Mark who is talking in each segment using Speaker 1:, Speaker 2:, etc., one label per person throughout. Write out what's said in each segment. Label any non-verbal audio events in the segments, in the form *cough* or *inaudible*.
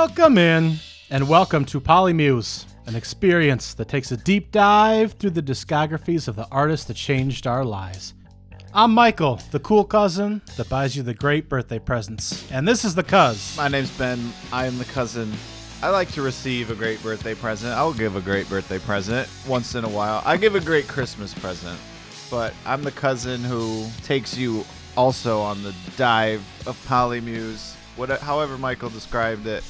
Speaker 1: Welcome in, and welcome to Polymuse, an experience that takes a deep dive through the discographies of the artists that changed our lives. I'm Michael, the cool cousin that buys you the great birthday presents, and this is the cuz.
Speaker 2: My name's Ben. I am the cousin. I like to receive a great birthday present. I'll give a great birthday present once in a while. I give a great Christmas present. But I'm the cousin who takes you also on the dive of Polymuse. What, however Michael described it,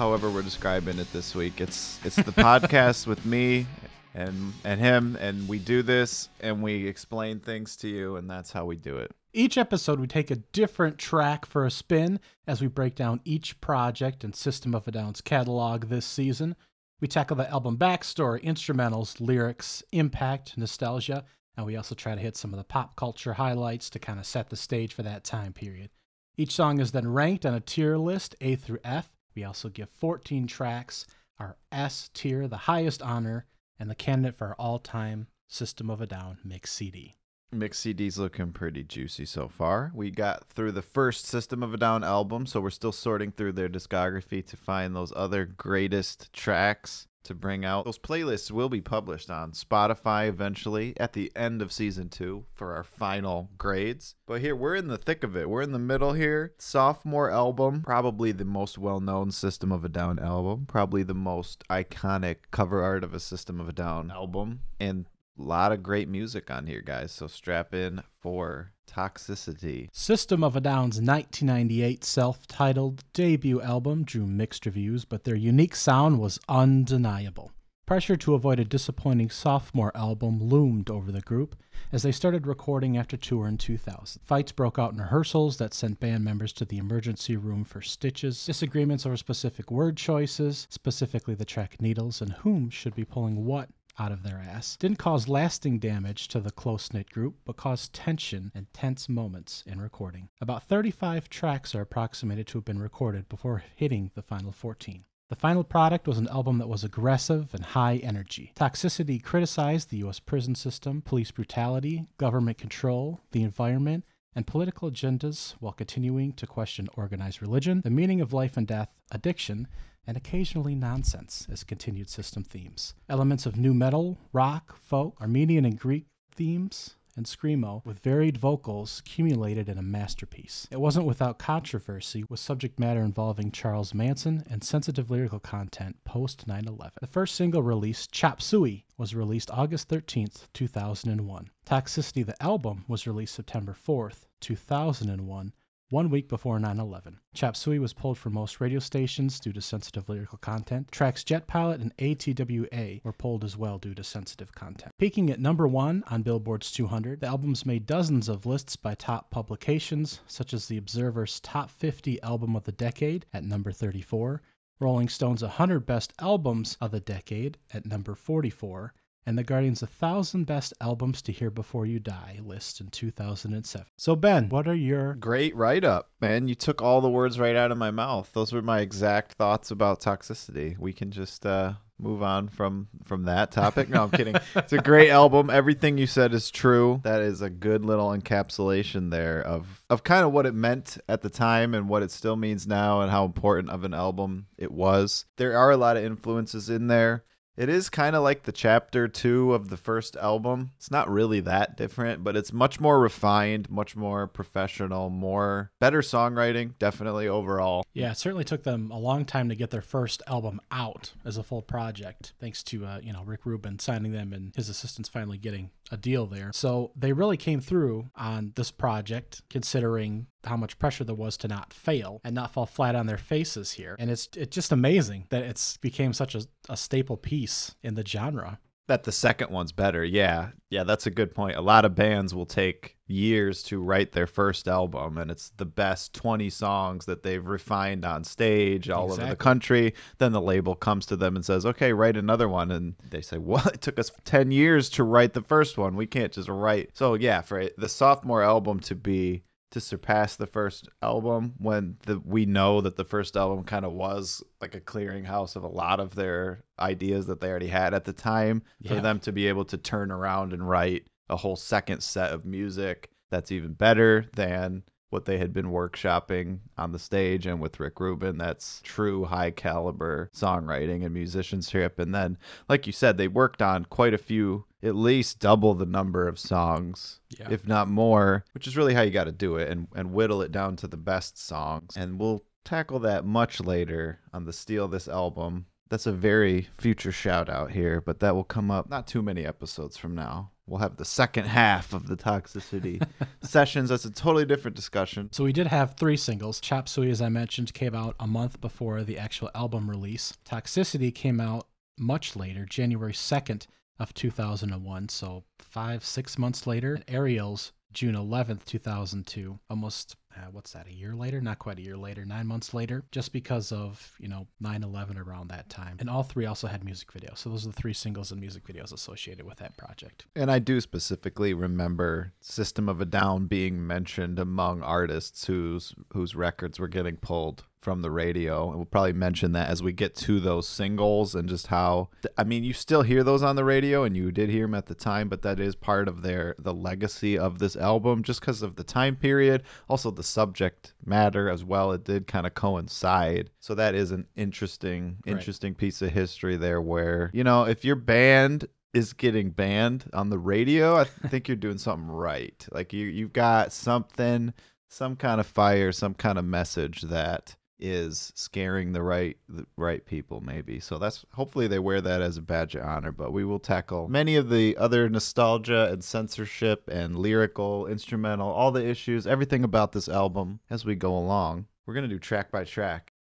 Speaker 2: however we're describing it this week. It's it's the podcast with me and and him and we do this and we explain things to you and that's how we do it.
Speaker 1: Each episode, we take a different track for a spin as we break down each project and System of a Down's catalog this season. We tackle the album backstory, instrumentals, lyrics, impact, nostalgia, and we also try to hit some of the pop culture highlights to kind of set the stage for that time period. Each song is then ranked on a tier list, A through F. We also give 14 tracks, our S tier, the highest honor, and the candidate for our all time System of a Down mix CD.
Speaker 2: Mix CD's looking pretty juicy so far. We got through the first System of a Down album, so we're still sorting through their discography to find those other greatest tracks to bring out. Those playlists will be published on Spotify eventually at the end of season two for our final grades. But here, we're in the thick of it. We're in the middle here. Sophomore album, probably the most well known System of a Down album, probably the most iconic cover art of a System of a Down album. And lot of great music on here, guys. So strap in for Toxicity.
Speaker 1: System of a Down's 1998 self titled debut album drew mixed reviews, but their unique sound was undeniable. Pressure to avoid a disappointing sophomore album loomed over the group as they started recording after tour in 2000. Fights broke out in rehearsals that sent band members to the emergency room for stitches, disagreements over specific word choices, specifically the track Needles, and whom should be pulling what out of their ass didn't cause lasting damage to the close knit group, but caused tension and tense moments in recording. About 35 tracks are approximated to have been recorded before hitting the final 14. The final product was an album that was aggressive and high energy. Toxicity criticized the U.S. prison system, police brutality, government control, the environment, and political agendas while continuing to question organized religion, the meaning of life and death, addiction, and occasionally nonsense as continued system themes. Elements of nu metal, rock, folk, Armenian and Greek themes, and screamo with varied vocals accumulated in a masterpiece. It wasn't without controversy with subject matter involving Charles Manson and sensitive lyrical content post 9/11. The first single released, Chop Suey, was released August 13th, 2001. Toxicity the album was released September 4th, 2001 one week before 9 11. Chop Suey was pulled from most radio stations due to sensitive lyrical content. Tracks Jet Pilot and ATWA were pulled as well due to sensitive content. Peaking at number one on Billboard's 200, the albums made dozens of lists by top publications, such as The Observer's Top 50 Album of the Decade at number 34, Rolling Stone's 100 Best Albums of the Decade at number 44, and the Guardian's 1,000 Best Albums to Hear Before You Die list in 2007. So, Ben, what are your.
Speaker 2: Great write up, man. You took all the words right out of my mouth. Those were my exact thoughts about toxicity. We can just uh, move on from from that topic. No, I'm kidding. *laughs* It's a great album. Everything you said is true. That is a good little encapsulation there of of kind of what it meant at the time and what it still means now and how important of an album it was. There are a lot of influences in there. It is kind of like the chapter two of the first album. It's not really that different, but it's much more refined, much more professional, more better songwriting, definitely overall.
Speaker 1: Yeah, it certainly took them a long time to get their first album out as a full project, thanks to uh, you know Rick Rubin signing them and his assistants finally getting a deal there. So they really came through on this project, considering how much pressure there was to not fail and not fall flat on their faces here. And it's it's just amazing that it's became such a, a staple piece in the genre.
Speaker 2: That the second one's better. Yeah. Yeah, that's a good point. A lot of bands will take years to write their first album and it's the best 20 songs that they've refined on stage all
Speaker 1: Exactly.
Speaker 2: over the country. Then the label comes to them and says, "Okay, write another one." And they say, *laughs* "Well, it took us 10 years to write the first one. We can't just write." So, yeah, for the sophomore album to be to surpass the first album when the we know that the first album kind of was like a clearinghouse of a lot of their ideas that they already had at the time for them to be able to turn around and write a whole second set of music that's even better than what they had been workshopping on the stage and with Rick Rubin. That's true high caliber songwriting and musicianship. And then, like you said, they worked on quite a few, at least double the number of songs,
Speaker 1: Yeah.
Speaker 2: if not more, which is really how you got to do it and, and whittle it down to the best songs. And we'll tackle that much later on the Steal This album. That's a very future shout out here, but that will come up not too many episodes from now. We'll have the second half of the toxicity *laughs* sessions. That's a totally different discussion.
Speaker 1: So we did have three singles. Chop Suey, as I mentioned, came out a month before the actual album release. Toxicity came out much later, January 2nd of 2001, so five, six months later. And Aerials June 11th, 2002, almost, uh, what's that, a year later? Not quite a year later, nine months later, just because of, you know, 9 11 around that time. And all three also had music videos. So those are the three singles and music videos associated with that project.
Speaker 2: And I do specifically remember System of a Down being mentioned among artists whose whose records were getting pulled from the radio. And we'll probably mention that as we get to those singles and just how I mean, you still hear those on the radio and you did hear them at the time, but that is part of their the legacy of this album just because of the time period, also the subject matter as well. It did kind of coincide. So that is an interesting
Speaker 1: Right.
Speaker 2: interesting piece of history there where, you know, if your band is getting banned on the radio, I think you're doing something right. Like you you've got something, some kind of fire, some kind of message that is scaring the right the right people maybe. So that's hopefully they wear that as a badge of honor, but we will tackle many of the other nostalgia and censorship and lyrical, instrumental, all the issues, everything about this album as we go along. We're going to do track by track.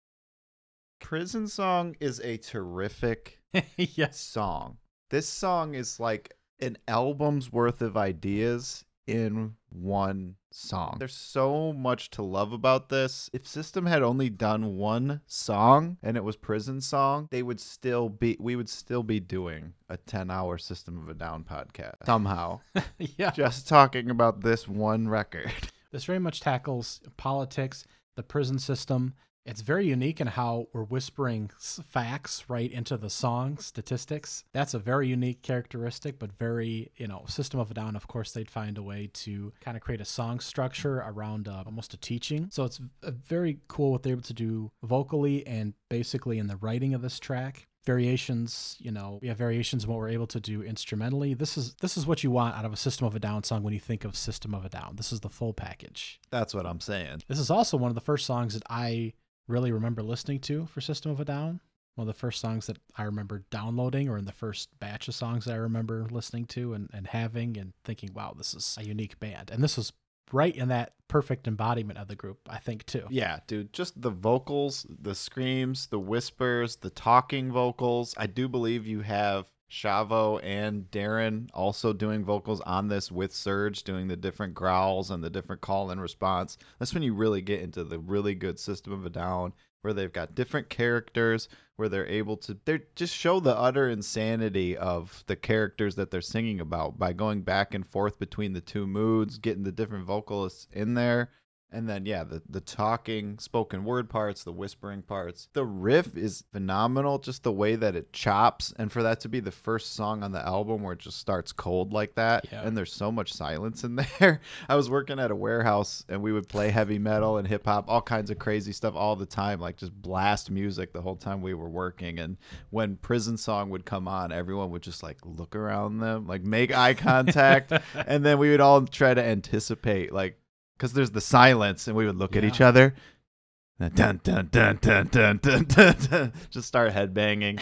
Speaker 2: Prison Song is a terrific *laughs*
Speaker 1: yes.
Speaker 2: song. This song is like an album's worth of ideas in one song. There's so much to love about this. If System had only done one song and it was Prison Song, they would still be we would still be doing a 10-hour System of a Down podcast. Somehow, *laughs*
Speaker 1: yeah.
Speaker 2: just talking about this one record.
Speaker 1: This very much tackles politics, the prison system. It's very unique in how we're whispering facts right into the song statistics. That's a very unique characteristic, but very, you know, System of a Down, of course, they'd find a way to kind of create a song structure around uh, almost a teaching. So it's very cool what they're able to do vocally and basically in the writing of this track variations you know we have variations in what we're able to do instrumentally this is this is what you want out of a system of a down song when you think of system of a down this is the full package
Speaker 2: That's what I'm saying.
Speaker 1: this is also one of the first songs that I really remember listening to for System of a Down. One of the first songs that I remember downloading, or in the first batch of songs that I remember listening to and, and having and thinking, wow, this is a unique band. And this was right in that perfect embodiment of the group, I think, too.
Speaker 2: Yeah, dude, just the vocals, the screams, the whispers, the talking vocals. I do believe you have Shavo and Daron also doing vocals on this with Serj, doing the different growls and the different call and response. That's when you really get into the really good System of a Down, where they've got different characters, where they're able to they just show the utter insanity of the characters that they're singing about by going back and forth between the two moods, getting the different vocalists in there. And then yeah, the the talking, spoken word parts, the whispering parts. The riff is phenomenal, just the way that it chops and for that to be the first song on the album where it just starts cold like that
Speaker 1: Yeah.
Speaker 2: and there's so much silence in *laughs* there. I was working at a warehouse and we would play heavy metal and hip hop, all kinds of crazy stuff all the time, like just blast music the whole time we were working and when prison song would come on, everyone would just like look around them, like make eye contact *laughs* and then we would all try to anticipate like because there's the silence, and we would look
Speaker 1: yeah.
Speaker 2: at each other. Dun, dun, dun, dun, dun, dun, dun, dun, just start headbanging.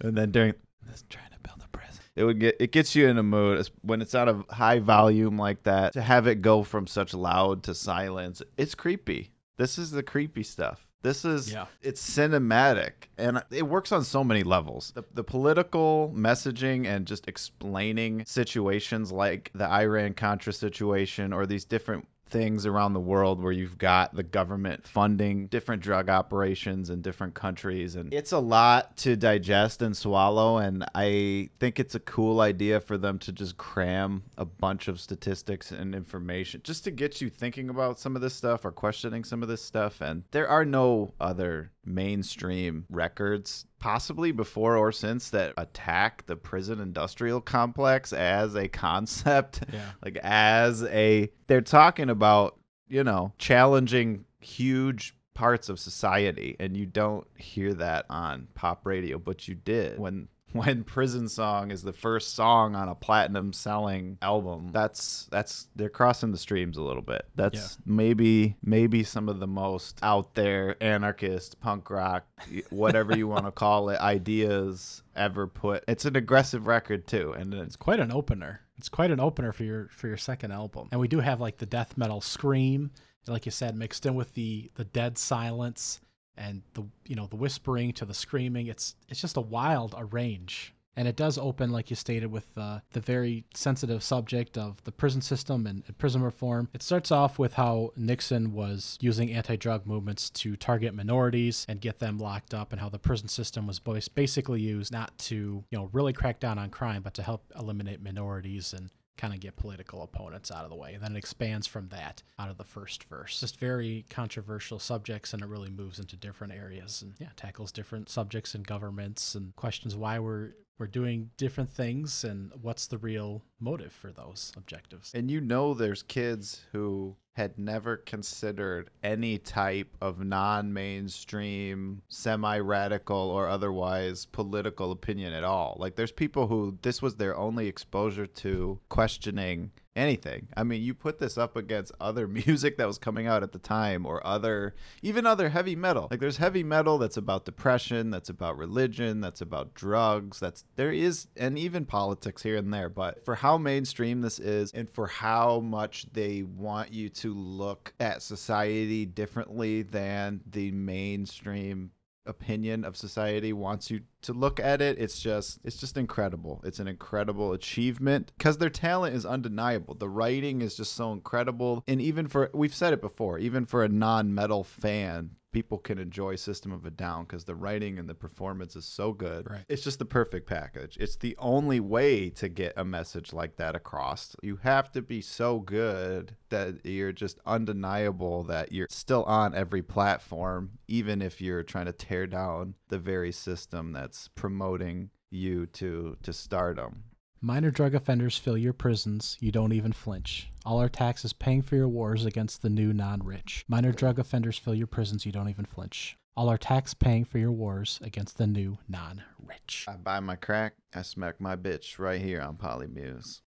Speaker 2: and then during this trying to build a prison. It would get it gets you in a mood when it's out of high volume like that. To have it go from such loud to silence, it's creepy. This is the creepy stuff. This is
Speaker 1: yeah.
Speaker 2: it's cinematic and it works on so many levels. The, the, political messaging and just explaining situations like the Iran Contra situation or these different things around the world where you've got the government funding different drug operations in different countries and it's a lot to digest and swallow and i think it's a cool idea for them to just cram a bunch of statistics and information just to get you thinking about some of this stuff or questioning some of this stuff and there are no other mainstream records possibly before or since that attack the prison industrial complex as a concept *laughs*
Speaker 1: Yeah. *laughs*
Speaker 2: like as a they're talking about you know, challenging huge parts of society and you don't hear that on pop radio, but you did when *laughs* when Prison Song is the first song on a platinum selling album. That's that's they're crossing the streams a little bit. That's
Speaker 1: Yeah.
Speaker 2: maybe maybe some of the most out there anarchist punk rock whatever you want to *laughs* call it ideas ever put. It's an aggressive record too and it's
Speaker 1: It's quite an opener. It's quite an opener for your for your second album. And we do have like the death metal scream, like you said, mixed in with the the dead silence and the you know the whispering to the screaming. It's it's just a wild a range. And it does open, like you stated, with uh, the very sensitive subject of the prison system and, and prison reform. It starts off with how Nixon was using anti drug movements to target minorities and get them locked up, and how the prison system was basically used not to, you know, really crack down on crime, but to help eliminate minorities and kind of get political opponents out of the way. And then it expands from that out of the first verse. Just very controversial subjects, and it really moves into different areas and yeah, tackles different subjects and governments and questions why we're we're doing different things and what's the real motive for those objectives.
Speaker 2: And you know, there's kids who had never considered any type of non mainstream, semi radical, or otherwise political opinion at all. Like, there's people who this was their only exposure to questioning anything. I mean, you put this up against other *laughs* music that was coming out at the time or other even other heavy metal. Like there's heavy metal that's about depression, that's about religion, that's about drugs, that's there is and even politics here and there, but for how mainstream this is and for how much they want you to look at society differently than the mainstream opinion of society wants you to look at it it's just it's just incredible. It's an incredible achievement because their talent is undeniable. The writing is just so incredible. And even for we've said it before even for a non-metal fan people can enjoy system of a down because the writing and the performance is so good.
Speaker 1: Right.
Speaker 2: it's just the perfect package. It's the only way to get a message like that across. You have to be so good that you're just undeniable that you're still on every platform even if you're trying to tear down the very system that's promoting you to to stardom
Speaker 1: Minor drug offenders fill your prisons, you don't even flinch. All our taxes paying for your wars against the new non rich. Minor drug offenders fill your prisons, you don't even flinch. All our tax paying for your wars against the new non rich.
Speaker 2: I buy my crack, I smack my bitch right here on Polymuse.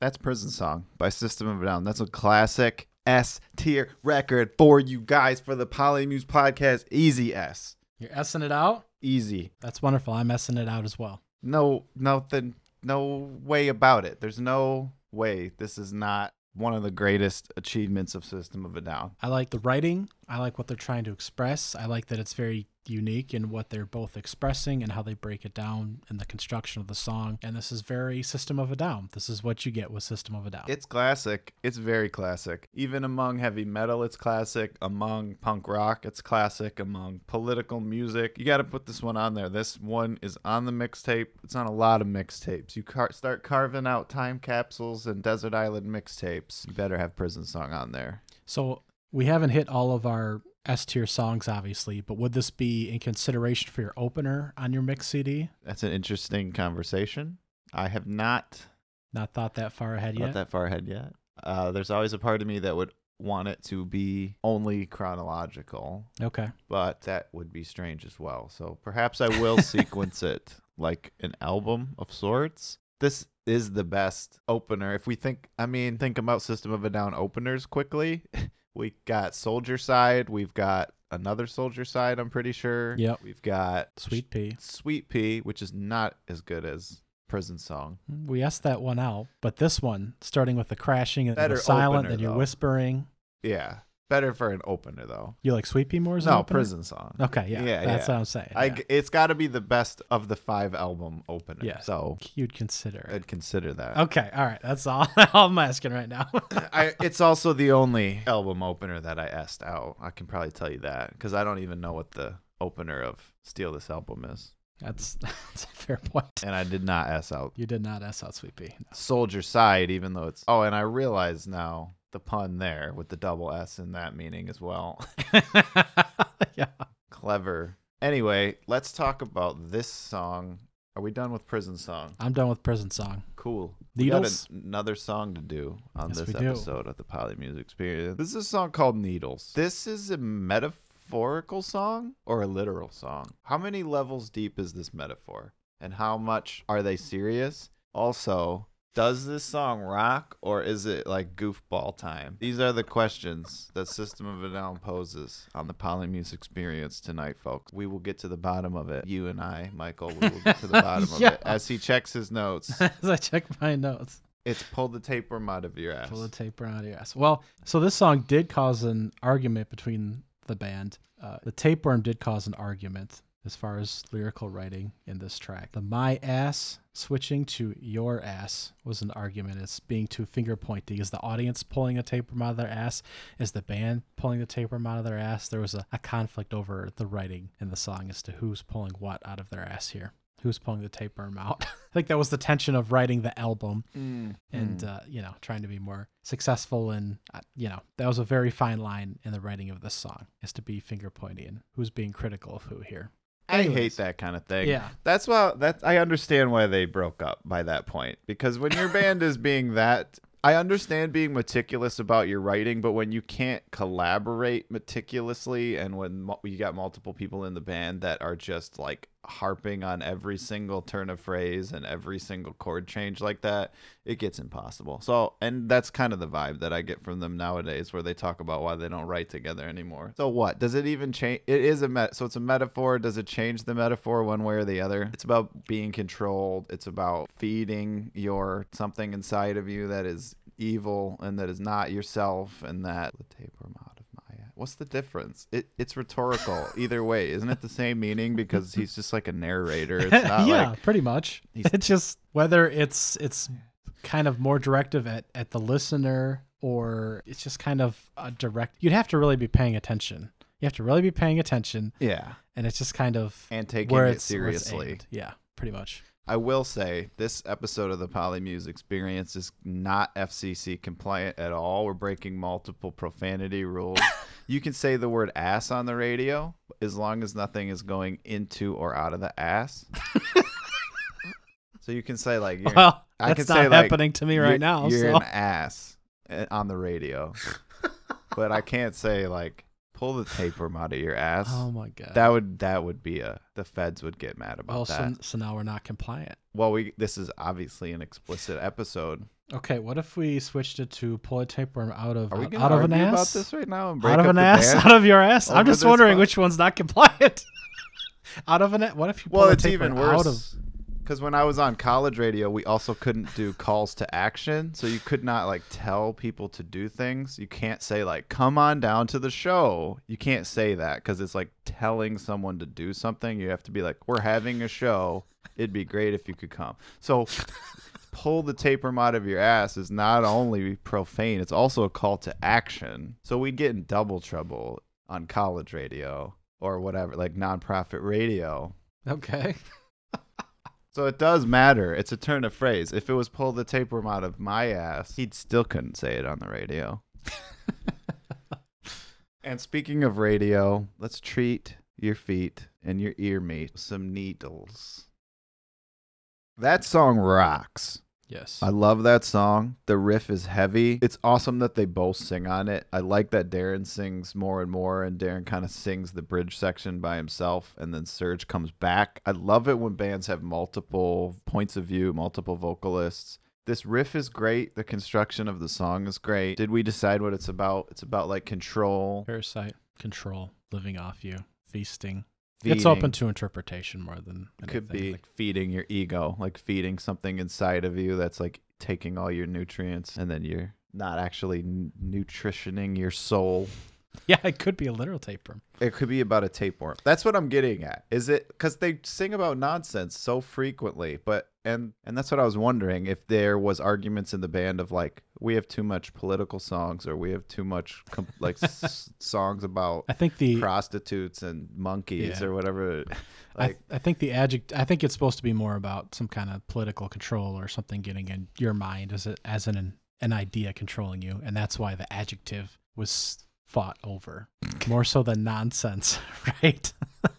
Speaker 2: That's Prison Song by System of a Down. That's a classic S tier record for you guys for the Polymuse podcast. Easy S.
Speaker 1: You're S'ing it out?
Speaker 2: Easy.
Speaker 1: That's wonderful. I'm S'ing it out as well.
Speaker 2: No, nothing, no way about it. There's no way this is not one of the greatest achievements of System of a Down.
Speaker 1: I like the writing. I like what they're trying to express. I like that it's very unique in what they're both expressing and how they break it down in the construction of the song. And this is very System of a Down. This is what you get with System of a Down.
Speaker 2: It's classic. It's very classic. Even among heavy metal, it's classic. Among punk rock, it's classic. Among political music, you got to put this one on there. This one is on the mixtape. It's on a lot of mixtapes. You car- start carving out time capsules and desert island mixtapes. You better have Prison Song on there.
Speaker 1: So we haven't hit all of our S tier songs, obviously, but would this be in consideration for your opener on your mix CD?
Speaker 2: That's an interesting conversation. I have not
Speaker 1: Not thought that far ahead
Speaker 2: not
Speaker 1: yet.
Speaker 2: Not that far ahead yet. Uh, there's always a part of me that would want it to be only chronological.
Speaker 1: Okay.
Speaker 2: but that would be strange as well. So perhaps I will *laughs* sequence it like an album of sorts. This is the best opener. If we think, I mean, think about System of a Down openers quickly. *laughs* We got Soldier Side. We've got another Soldier Side. I'm pretty sure.
Speaker 1: Yep.
Speaker 2: We've got
Speaker 1: Suite-Pee.
Speaker 2: Sweet Pea, which is not as good as Prison Song.
Speaker 1: Mm, we asked that one out, but this one, starting with the crashing and
Speaker 2: Better
Speaker 1: the silent,
Speaker 2: opener,
Speaker 1: then you're
Speaker 2: though.
Speaker 1: whispering.
Speaker 2: Yeah, better for an opener though.
Speaker 1: You like Suite-Pee more as
Speaker 2: No? Prison Song.
Speaker 1: Okay, yeah,
Speaker 2: Yeah,
Speaker 1: that's
Speaker 2: yeah.
Speaker 1: what I'm saying.
Speaker 2: I,
Speaker 1: yeah.
Speaker 2: It's got to be the best of the five album opener.
Speaker 1: Yeah.
Speaker 2: So
Speaker 1: You'd consider.
Speaker 2: I'd consider that.
Speaker 1: Okay, all right. That's all, *laughs* all I'm asking right now. *laughs*
Speaker 2: I, it's also the only album opener that I asked out. I can probably tell you that because I don't even know what the opener of Steal This Album is.
Speaker 1: that's, *laughs* that's a fair point.
Speaker 2: And I did not ask out
Speaker 1: You did not S out Suite-Pee.
Speaker 2: Soldier Side, even though it's. Oh, and I realize now the pun there with the double S in that meaning as well. *laughs* *laughs*
Speaker 1: yeah.
Speaker 2: Clever. Anyway, let's talk about this song Are we done with prison song?
Speaker 1: I'm done with prison song.
Speaker 2: Cool.
Speaker 1: Needles?
Speaker 2: We got another song to do on
Speaker 1: Yes,
Speaker 2: this
Speaker 1: we do.
Speaker 2: episode of the Polymuse Experience. This is a song called Needles. This is a metaphorical song or a literal song? How many levels deep is this metaphor? And how much are they serious? Also, does this song rock or is it like goofball time? These are the questions that System of a Down poses on the Polymuse Experience tonight, folks. We will get to the bottom of it. You and I, Michael, we will get to the *laughs* bottom
Speaker 1: Yeah.
Speaker 2: of it as he checks his notes. *laughs*
Speaker 1: As I check my notes,
Speaker 2: It's pull the tapeworm out of your ass.
Speaker 1: pull the tape around your ass. Well, so this song did cause an argument between the band. Uh, the tapeworm did cause an argument as far as lyrical writing in this track. The my ass switching to your ass was an argument. It's being too finger pointy. Is the audience pulling a tapeworm out of their ass? Is the band pulling the tapeworm out of their ass? There was a, a conflict over the writing in the song as to who's pulling what out of their ass here. Who's pulling the tapeworm out? *laughs* I think that was the tension of writing the album
Speaker 2: Mm,
Speaker 1: and uh, you know trying to be more successful and uh, you know that was a very fine line in the writing of this song is to be finger pointy and who's being critical of who here
Speaker 2: I hate that kind of thing.
Speaker 1: yeah
Speaker 2: That's why that I understand why they broke up by that point because when your band is being that I understand being meticulous about your writing, but when you can't collaborate meticulously and when mu- you got multiple people in the band that are just like harping on every single turn of phrase and every single chord change like that, it gets impossible. So, and that's kind of the vibe that I get from them nowadays where they talk about why they don't write together anymore. So what? Does it even change it is a met so it's a metaphor, does it change the metaphor one way or the other? It's about being controlled. It's about feeding your something inside of you that is evil and that is not yourself and that the tapeworm my What's the difference? It it's rhetorical either way. Isn't it the same meaning because he's just like a narrator? It's *laughs* not
Speaker 1: yeah
Speaker 2: like
Speaker 1: pretty much it's just whether it's it's kind of more directive at, at the listener or it's just kind of a direct you'd have to really be paying attention you have to really be paying attention
Speaker 2: yeah,
Speaker 1: and it's just kind of
Speaker 2: and taking
Speaker 1: where
Speaker 2: it seriously.
Speaker 1: yeah pretty much
Speaker 2: I will say this episode of the Polymuse Experience is not FCC compliant at all. We're breaking multiple profanity rules. *laughs* you can say the word ass on the radio as long as nothing is going into or out of the ass. *laughs* so you can say like you're,
Speaker 1: well
Speaker 2: I
Speaker 1: that's
Speaker 2: can
Speaker 1: not
Speaker 2: say, like,
Speaker 1: happening to me right now
Speaker 2: You're
Speaker 1: so
Speaker 2: an ass uh, on the radio, *laughs* but I can't say like pull the tapeworm out of your ass.
Speaker 1: oh my god
Speaker 2: that would that would be a the feds would get mad about
Speaker 1: well
Speaker 2: that.
Speaker 1: so, so now we're not compliant
Speaker 2: Well, we this is obviously an explicit episode.
Speaker 1: Okay, what if we switched it to pull a tapeworm out of an ass?
Speaker 2: Are we
Speaker 1: out,
Speaker 2: going to
Speaker 1: of an ass?
Speaker 2: about this right now and break
Speaker 1: out of an ass, *laughs* out of your ass. I'm just wondering
Speaker 2: fuck?
Speaker 1: which one's not compliant. *laughs* out of an a- what if you pull
Speaker 2: well,
Speaker 1: a
Speaker 2: it's
Speaker 1: tapeworm out of
Speaker 2: because when I was on college radio, we also couldn't do calls to action, so you could not like tell people to do things. You can't say like "come on down to the show." You can't say that because it's like telling someone to do something. You have to be like, "We're having a show. It'd be great if you could come." So. Pull the tapeworm out of your ass is not only profane, it's also a call to action. So we'd get in double trouble on college radio or whatever, like nonprofit radio.
Speaker 1: Okay.
Speaker 2: So it does matter. It's a turn of phrase. If it was pull the tapeworm out of my ass, he'd still couldn't say it on the radio. *laughs* and speaking of radio, let's treat your feet and your ear meat with some needles. That song rocks.
Speaker 1: Yes.
Speaker 2: I love that song. The riff is heavy. It's awesome that they both sing on it. I like that Daron sings more and more, and Daron kind of sings the bridge section by himself, and then Serj comes back. I love it when bands have multiple points of view, multiple vocalists. This riff is great. The construction of the song is great. Did we decide what it's about? It's about like control.
Speaker 1: Parasite, control, living off you, feasting.
Speaker 2: Feeding.
Speaker 1: It's open to interpretation more than
Speaker 2: it
Speaker 1: could
Speaker 2: be
Speaker 1: Like,
Speaker 2: feeding your ego, like feeding something inside of you that's like taking all your nutrients, and then you're not actually n- nutritioning your soul. *laughs*
Speaker 1: yeah, it could be a literal tapeworm.
Speaker 2: It could be about a tapeworm. That's what I'm getting at. Is it because they sing about nonsense so frequently? But and and that's what I was wondering if there was arguments in the band of like we have too much political songs or we have too much com- like s- *laughs* songs about
Speaker 1: I think the
Speaker 2: prostitutes and monkeys
Speaker 1: Yeah.
Speaker 2: or whatever.
Speaker 1: I,
Speaker 2: Like
Speaker 1: I think the adject I think it's supposed to be more about some kind of political control or something getting in your mind as a, as an an idea controlling you, and that's why the adjective was fought over mm. more so than nonsense, *laughs* right?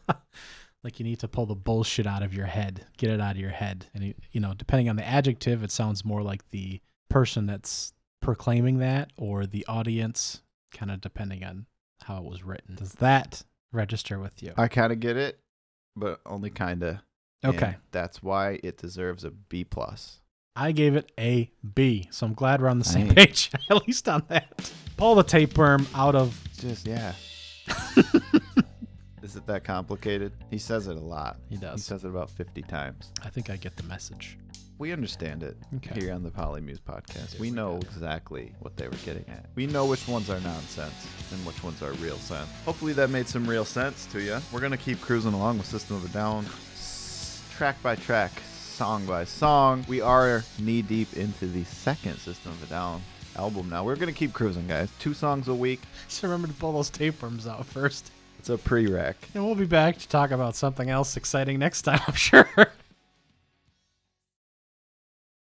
Speaker 1: *laughs* like you need to pull the bullshit out of your head, get it out of your head. And you, you know, depending on the adjective, it sounds more like the person that's proclaiming that or the audience, kind of depending on how it was written. Does that register with you?
Speaker 2: I kind of get it, but only kind of.
Speaker 1: Okay.
Speaker 2: That's why it deserves a B plus.
Speaker 1: I gave it a B, so I'm glad we're on the same page, *laughs* at least on that. Pull the tapeworm out of.
Speaker 2: Just yeah. *laughs* Is it that complicated? He says it a lot.
Speaker 1: He does.
Speaker 2: He says it about 50 times.
Speaker 1: I think I get the message.
Speaker 2: We understand it
Speaker 1: Okay.
Speaker 2: here on the Polymuse podcast. We
Speaker 1: we
Speaker 2: know exactly what they were getting at. We know which ones are nonsense and which ones are real sense. Hopefully that made some real sense to you. We're going to keep cruising along with System of a Down, track by track, song by song. We are knee deep into the second System of a Down album now. We're going to keep cruising, guys. Two songs a week.
Speaker 1: Just remember to pull those tapeworms out first.
Speaker 2: It's a pre-rec.
Speaker 1: And we'll be back to talk about something else exciting next time, *laughs* I'm sure.